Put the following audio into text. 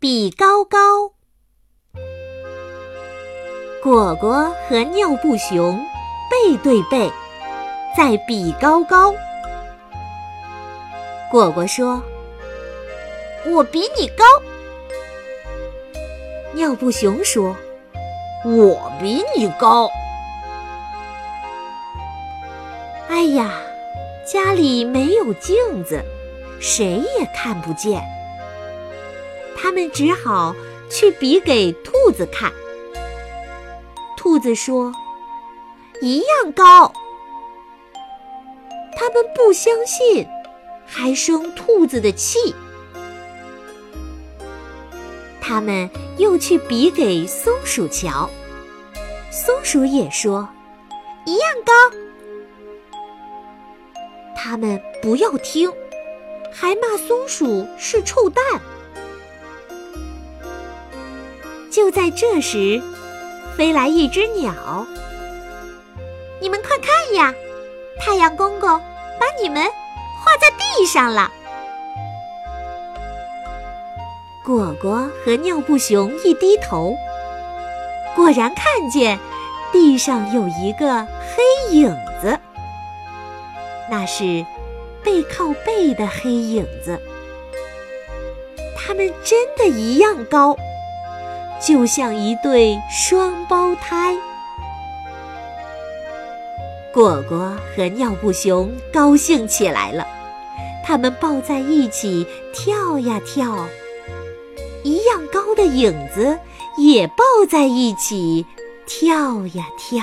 比高高。果果和尿布熊背对背，在比高高。果果说：“我比你高。”尿布熊说：“我比你高。”哎呀，家里没有镜子，谁也看不见。他们只好去比给兔子看。兔子说：“一样高。”他们不相信，还生兔子的气。他们又去比给松鼠瞧，松鼠也说：“一样高。”他们不要听，还骂松鼠是臭蛋。就在这时。飞来一只鸟，你们快看呀！太阳公公把你们画在地上了。果果和尿布熊一低头，果然看见地上有一个黑影子，那是背靠背的黑影子。他们真的一样高。就像一对双胞胎，果果和尿布熊高兴起来了，他们抱在一起跳呀跳，一样高的影子也抱在一起跳呀跳。